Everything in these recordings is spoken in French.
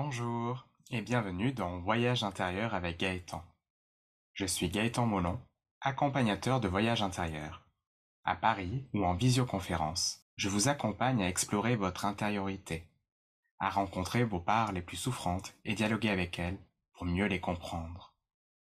Bonjour et bienvenue dans Voyage intérieur avec Gaëtan. Je suis Gaëtan Molon, accompagnateur de voyage intérieur. À Paris ou en visioconférence, je vous accompagne à explorer votre intériorité, à rencontrer vos parts les plus souffrantes et dialoguer avec elles pour mieux les comprendre.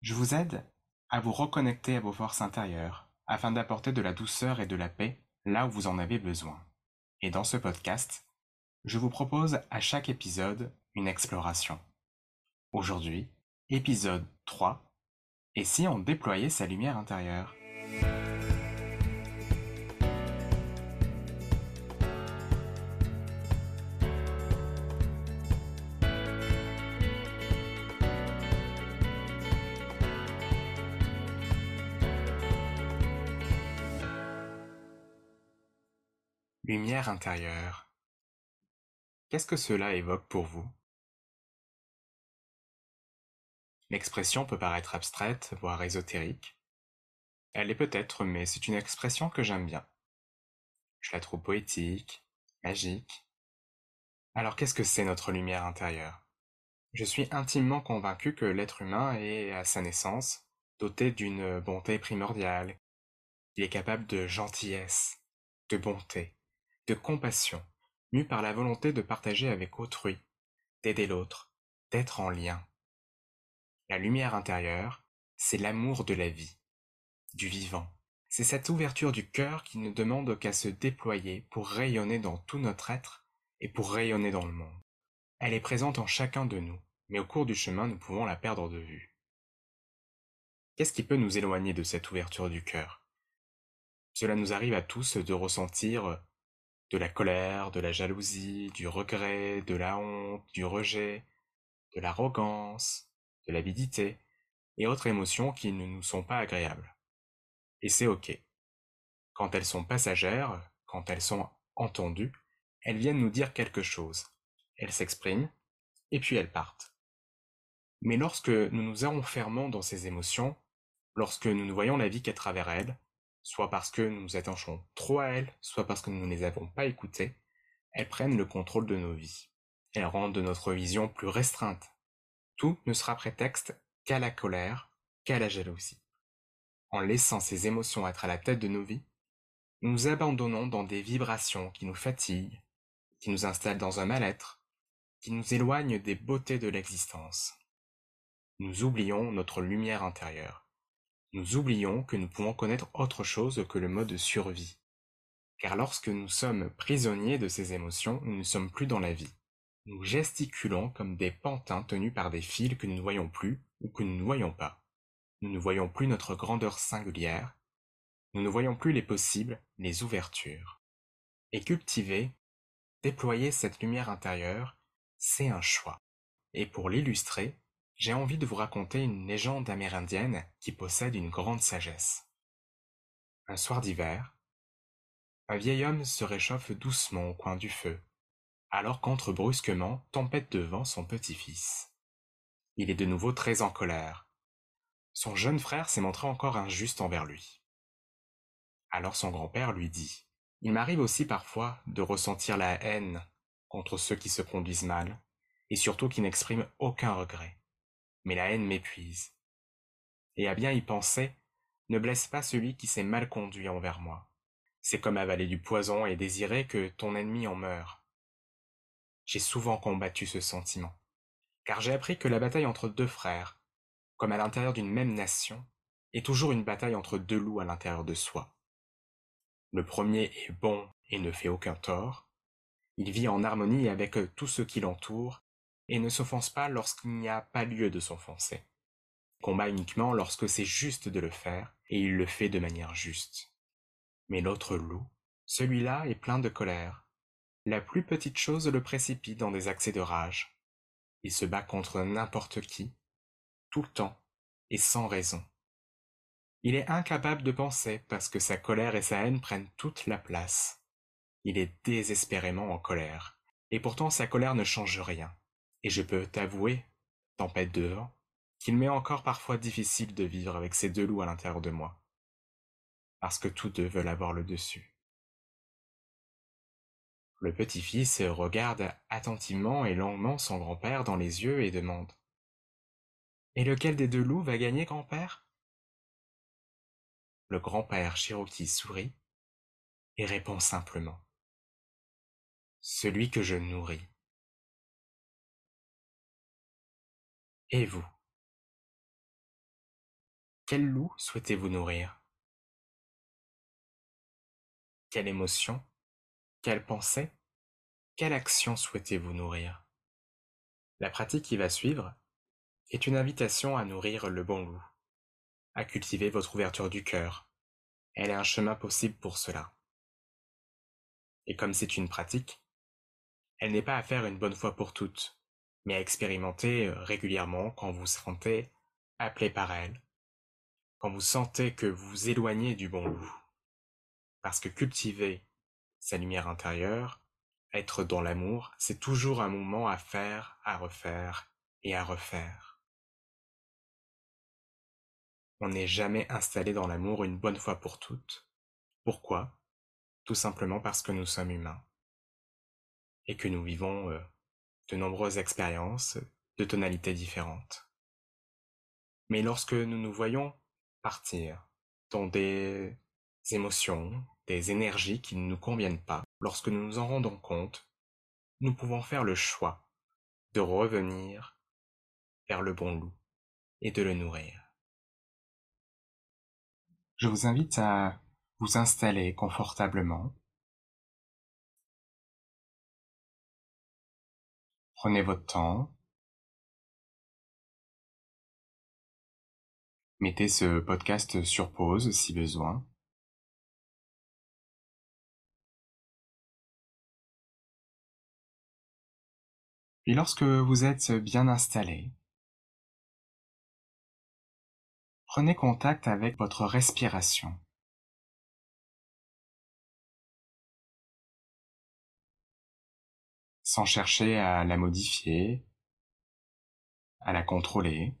Je vous aide à vous reconnecter à vos forces intérieures afin d'apporter de la douceur et de la paix là où vous en avez besoin. Et dans ce podcast, je vous propose à chaque épisode une exploration. Aujourd'hui, épisode 3. Et si on déployait sa lumière intérieure? Lumière intérieure. Qu'est-ce que cela évoque pour vous? L'expression peut paraître abstraite, voire ésotérique. Elle est peut-être, mais c'est une expression que j'aime bien. Je la trouve poétique, magique. Alors qu'est-ce que c'est notre lumière intérieure? Je suis intimement convaincu que l'être humain est, à sa naissance, doté d'une bonté primordiale. Il est capable de gentillesse, de bonté, de compassion, mu par la volonté de partager avec autrui, d'aider l'autre, d'être en lien. La lumière intérieure, c'est l'amour de la vie, du vivant. C'est cette ouverture du cœur qui ne demande qu'à se déployer pour rayonner dans tout notre être et pour rayonner dans le monde. Elle est présente en chacun de nous, mais au cours du chemin nous pouvons la perdre de vue. Qu'est-ce qui peut nous éloigner de cette ouverture du cœur? Cela nous arrive à tous de ressentir de la colère, de la jalousie, du regret, de la honte, du rejet, de l'arrogance, l'avidité, et autres émotions qui ne nous sont pas agréables. Et c'est ok. Quand elles sont passagères, quand elles sont entendues, elles viennent nous dire quelque chose. Elles s'expriment, et puis elles partent. Mais lorsque nous nous enfermons dans ces émotions, lorsque nous ne voyons la vie qu'à travers elles, soit parce que nous nous attachons trop à elles, soit parce que nous ne les avons pas écoutées, elles prennent le contrôle de nos vies. Elles rendent notre vision plus restreinte. Tout ne sera prétexte qu'à la colère, qu'à la jalousie. En laissant ces émotions être à la tête de nos vies, nous nous abandonnons dans des vibrations qui nous fatiguent, qui nous installent dans un mal-être, qui nous éloignent des beautés de l'existence. Nous oublions notre lumière intérieure nous oublions que nous pouvons connaître autre chose que le mode survie. Car lorsque nous sommes prisonniers de ces émotions, nous ne sommes plus dans la vie. Nous gesticulons comme des pantins tenus par des fils que nous ne voyons plus ou que nous ne voyons pas. Nous ne voyons plus notre grandeur singulière. Nous ne voyons plus les possibles, les ouvertures. Et cultiver, déployer cette lumière intérieure, c'est un choix. Et pour l'illustrer, j'ai envie de vous raconter une légende amérindienne qui possède une grande sagesse. Un soir d'hiver, un vieil homme se réchauffe doucement au coin du feu, alors qu'entre brusquement tempête de vent son petit-fils. Il est de nouveau très en colère. Son jeune frère s'est montré encore injuste envers lui. Alors son grand-père lui dit Il m'arrive aussi parfois de ressentir la haine contre ceux qui se conduisent mal, et surtout qui n'expriment aucun regret mais la haine m'épuise. Et à bien y penser, ne blesse pas celui qui s'est mal conduit envers moi. C'est comme avaler du poison et désirer que ton ennemi en meure. J'ai souvent combattu ce sentiment, car j'ai appris que la bataille entre deux frères, comme à l'intérieur d'une même nation, est toujours une bataille entre deux loups à l'intérieur de soi. Le premier est bon et ne fait aucun tort, il vit en harmonie avec tout ce qui l'entoure et ne s'offense pas lorsqu'il n'y a pas lieu de s'offenser. Combat uniquement lorsque c'est juste de le faire, et il le fait de manière juste. Mais l'autre loup, celui-là est plein de colère. La plus petite chose le précipite dans des accès de rage. Il se bat contre n'importe qui, tout le temps, et sans raison. Il est incapable de penser parce que sa colère et sa haine prennent toute la place. Il est désespérément en colère, et pourtant sa colère ne change rien. Et je peux t'avouer, tempête de vent, qu'il m'est encore parfois difficile de vivre avec ces deux loups à l'intérieur de moi, parce que tous deux veulent avoir le dessus. Le petit-fils regarde attentivement et longuement son grand-père dans les yeux et demande Et lequel des deux loups va gagner, grand-père? Le grand-père Cherokee sourit et répond simplement Celui que je nourris. Et vous? Quel loup souhaitez-vous nourrir? Quelle émotion? Quelle pensée, quelle action souhaitez-vous nourrir? La pratique qui va suivre est une invitation à nourrir le bon loup, à cultiver votre ouverture du cœur. Elle est un chemin possible pour cela. Et comme c'est une pratique, elle n'est pas à faire une bonne fois pour toutes, mais à expérimenter euh, régulièrement quand vous sentez appelé par elle, quand vous sentez que vous vous éloignez du bon loup. Parce que cultiver sa lumière intérieure, être dans l'amour, c'est toujours un moment à faire, à refaire et à refaire. On n'est jamais installé dans l'amour une bonne fois pour toutes. Pourquoi? Tout simplement parce que nous sommes humains et que nous vivons euh, de nombreuses expériences de tonalités différentes. Mais lorsque nous nous voyons partir dans des émotions, des énergies qui ne nous conviennent pas, lorsque nous nous en rendons compte, nous pouvons faire le choix de revenir vers le bon loup et de le nourrir. Je vous invite à vous installer confortablement. Prenez votre temps. Mettez ce podcast sur pause si besoin. Et lorsque vous êtes bien installé, prenez contact avec votre respiration. Sans chercher à la modifier, à la contrôler.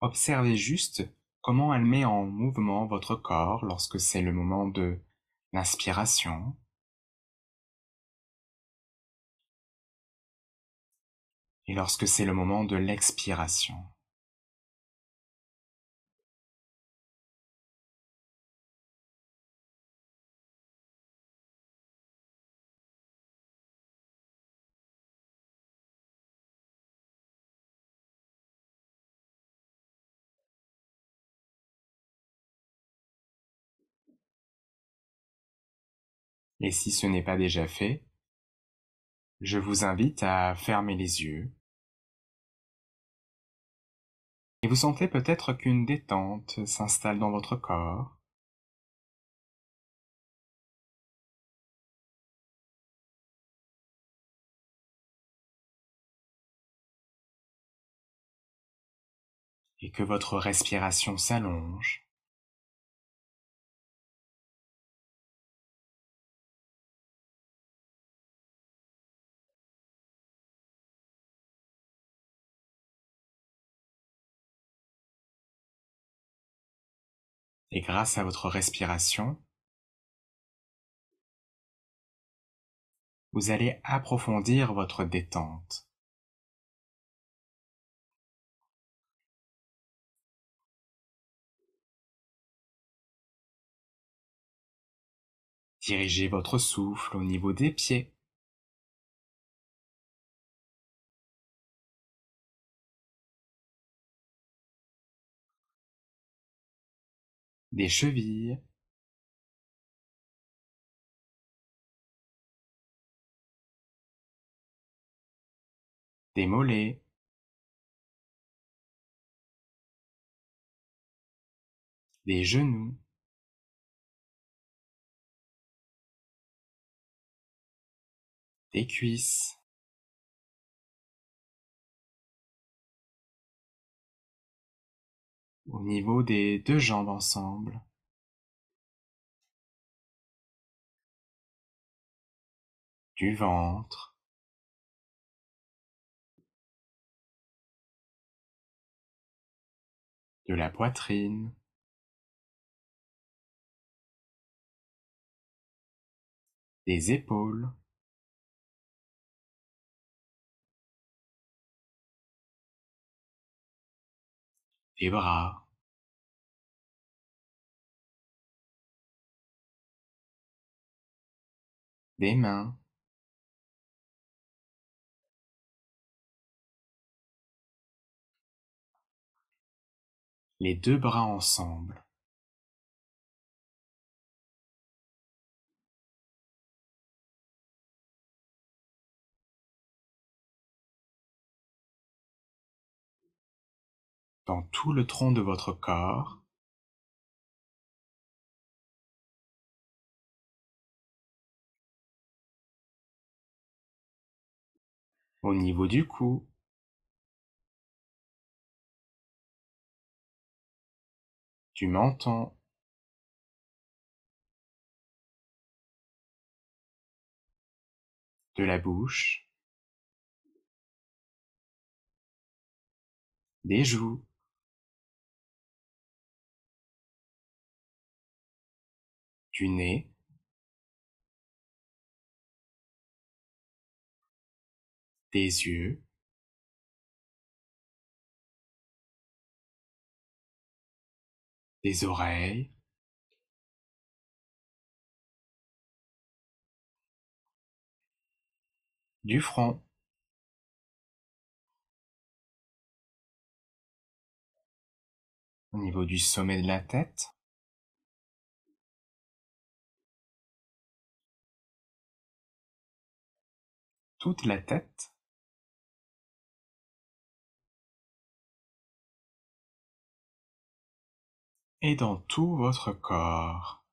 Observez juste comment elle met en mouvement votre corps lorsque c'est le moment de l'inspiration et lorsque c'est le moment de l'expiration. Et si ce n'est pas déjà fait, je vous invite à fermer les yeux. Et vous sentez peut-être qu'une détente s'installe dans votre corps. Et que votre respiration s'allonge. Et grâce à votre respiration, vous allez approfondir votre détente. Dirigez votre souffle au niveau des pieds. Des chevilles, des mollets, des genoux, des cuisses, au niveau des deux jambes ensemble. du ventre, de la poitrine, des épaules, des bras, des mains, les deux bras ensemble. dans tout le tronc de votre corps, au niveau du cou, du menton, de la bouche, des joues, du nez, des yeux, des oreilles, du front, au niveau du sommet de la tête, toute la tête, et dans tout votre corps.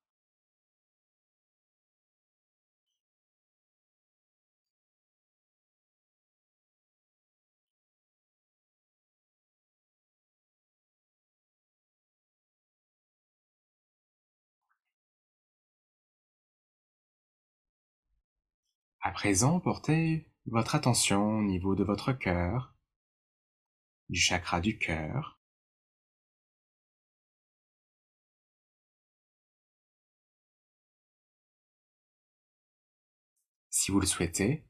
À présent, portez votre attention au niveau de votre cœur, du chakra du cœur. Si vous le souhaitez,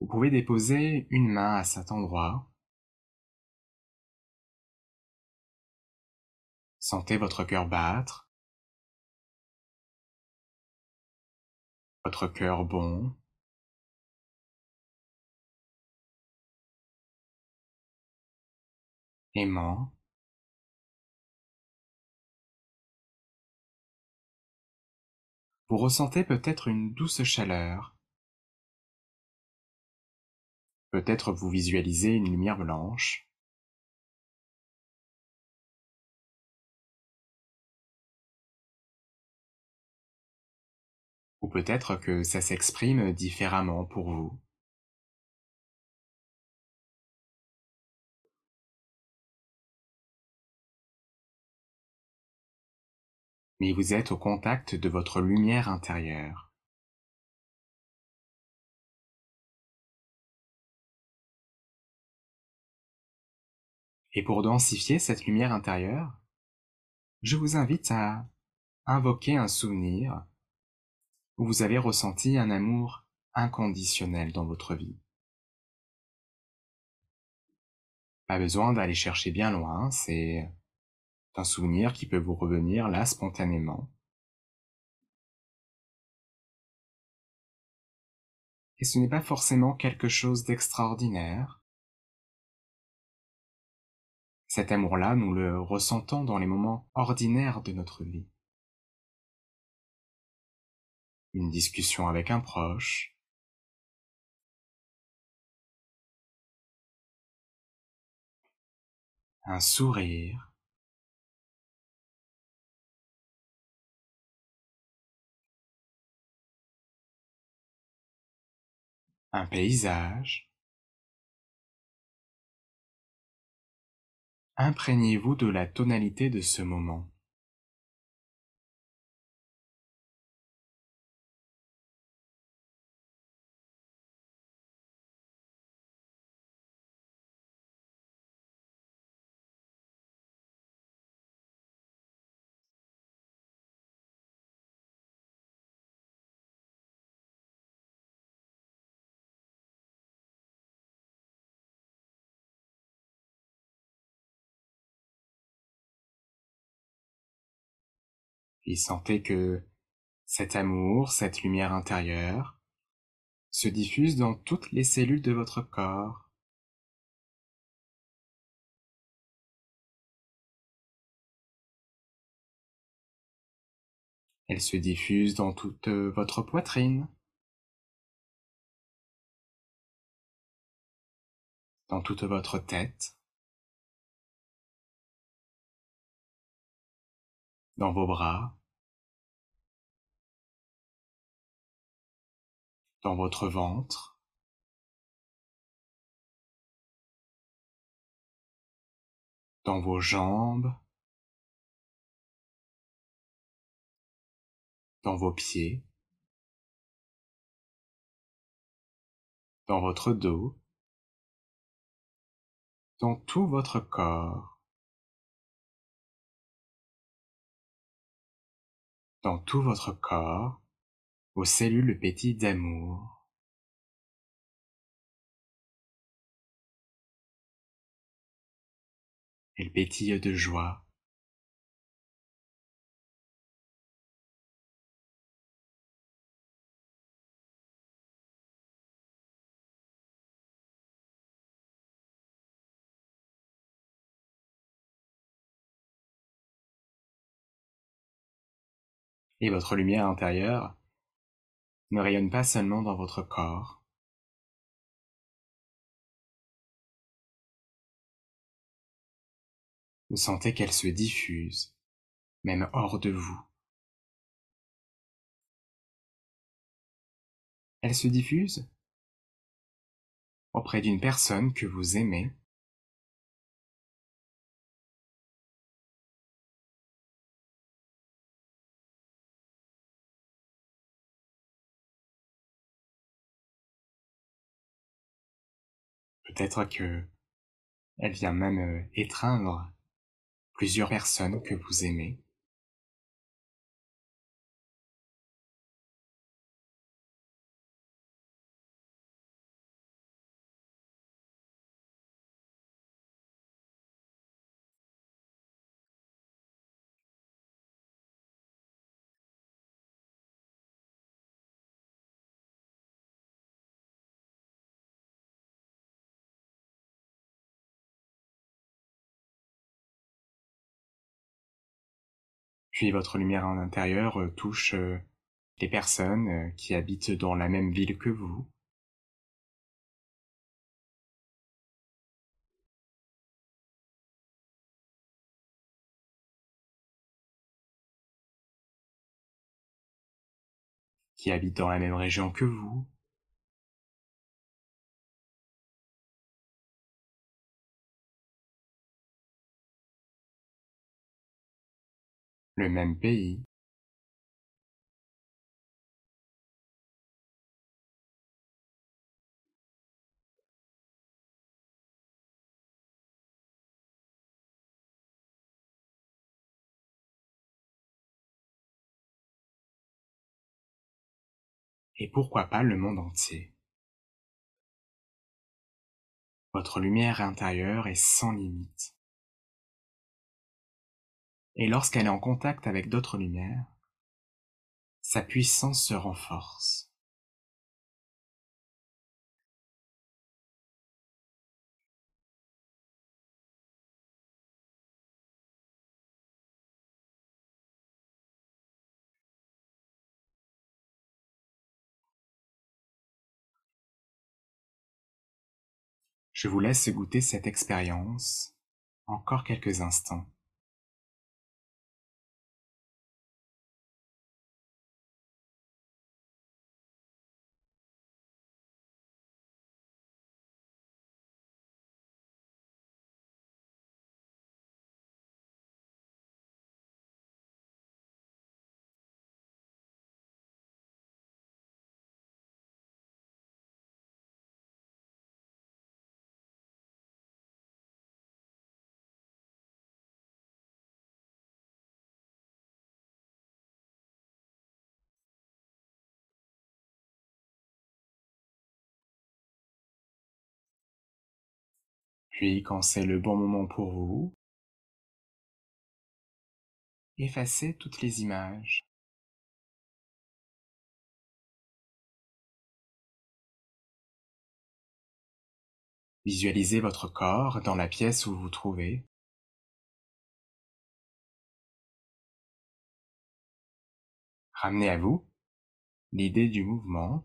vous pouvez déposer une main à cet endroit. Sentez votre cœur battre, votre cœur bon, aimant, vous ressentez peut-être une douce chaleur. Peut-être vous visualisez une lumière blanche. Ou peut-être que ça s'exprime différemment pour vous. mais vous êtes au contact de votre lumière intérieure. Et pour densifier cette lumière intérieure, je vous invite à invoquer un souvenir où vous avez ressenti un amour inconditionnel dans votre vie. Pas besoin d'aller chercher bien loin, c'est un souvenir qui peut vous revenir là spontanément. Et ce n'est pas forcément quelque chose d'extraordinaire. Cet amour-là, nous le ressentons dans les moments ordinaires de notre vie. Une discussion avec un proche, un sourire, un paysage. Imprégnez-vous de la tonalité de ce moment. Puis sentez que cet amour, cette lumière intérieure, se diffuse dans toutes les cellules de votre corps. Elle se diffuse dans toute votre poitrine, dans toute votre tête, dans vos bras, dans votre ventre, dans vos jambes, dans vos pieds, dans votre dos, dans tout votre corps. Dans tout votre corps, vos cellules pétillent d'amour. Elles pétillent de joie. Et votre lumière intérieure ne rayonne pas seulement dans votre corps, vous sentez qu'elle se diffuse, même hors de vous. Elle se diffuse auprès d'une personne que vous aimez Peut-être que elle vient même euh, étreindre plusieurs personnes que vous aimez. Puis votre lumière en intérieur euh, touche euh, les personnes euh, qui habitent dans la même ville que vous. qui habitent dans la même région que vous. Même pays. Et pourquoi pas le monde entier? Votre lumière intérieure est sans limite et lorsqu'elle est en contact avec d'autres lumières, sa puissance se renforce. Je vous laisse goûter cette expérience encore quelques instants. Puis quand c'est le bon moment pour vous, effacez toutes les images. Visualisez votre corps dans la pièce où vous vous trouvez. Ramenez à vous l'idée du mouvement.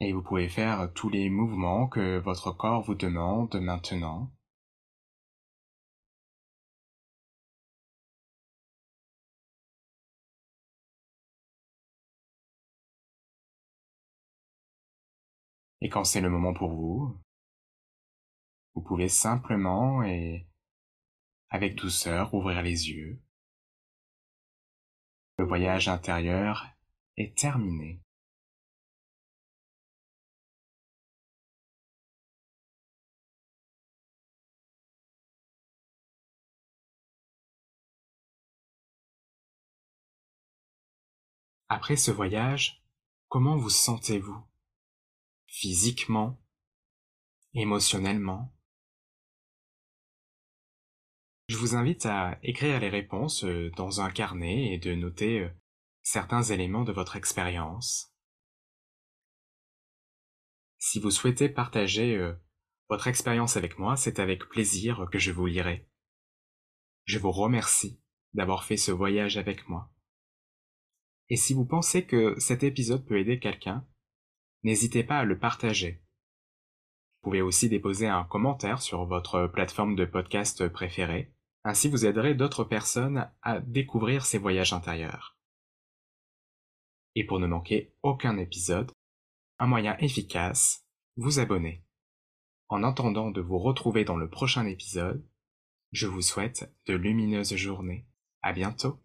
Et vous pouvez faire tous les mouvements que votre corps vous demande maintenant. Et quand c'est le moment pour vous, vous pouvez simplement et avec douceur ouvrir les yeux. Le voyage intérieur est terminé. Après ce voyage, comment vous sentez-vous? Physiquement, émotionnellement? Je vous invite à écrire les réponses euh, dans un carnet et de noter euh, certains éléments de votre expérience. Si vous souhaitez partager euh, votre expérience avec moi, c'est avec plaisir que je vous lirai. Je vous remercie d'avoir fait ce voyage avec moi. Et si vous pensez que cet épisode peut aider quelqu'un, n'hésitez pas à le partager. Vous pouvez aussi déposer un commentaire sur votre plateforme de podcast préférée, ainsi vous aiderez d'autres personnes à découvrir ces voyages intérieurs. Et pour ne manquer aucun épisode, un moyen efficace, vous abonner. En attendant de vous retrouver dans le prochain épisode, je vous souhaite de lumineuses journées. À bientôt!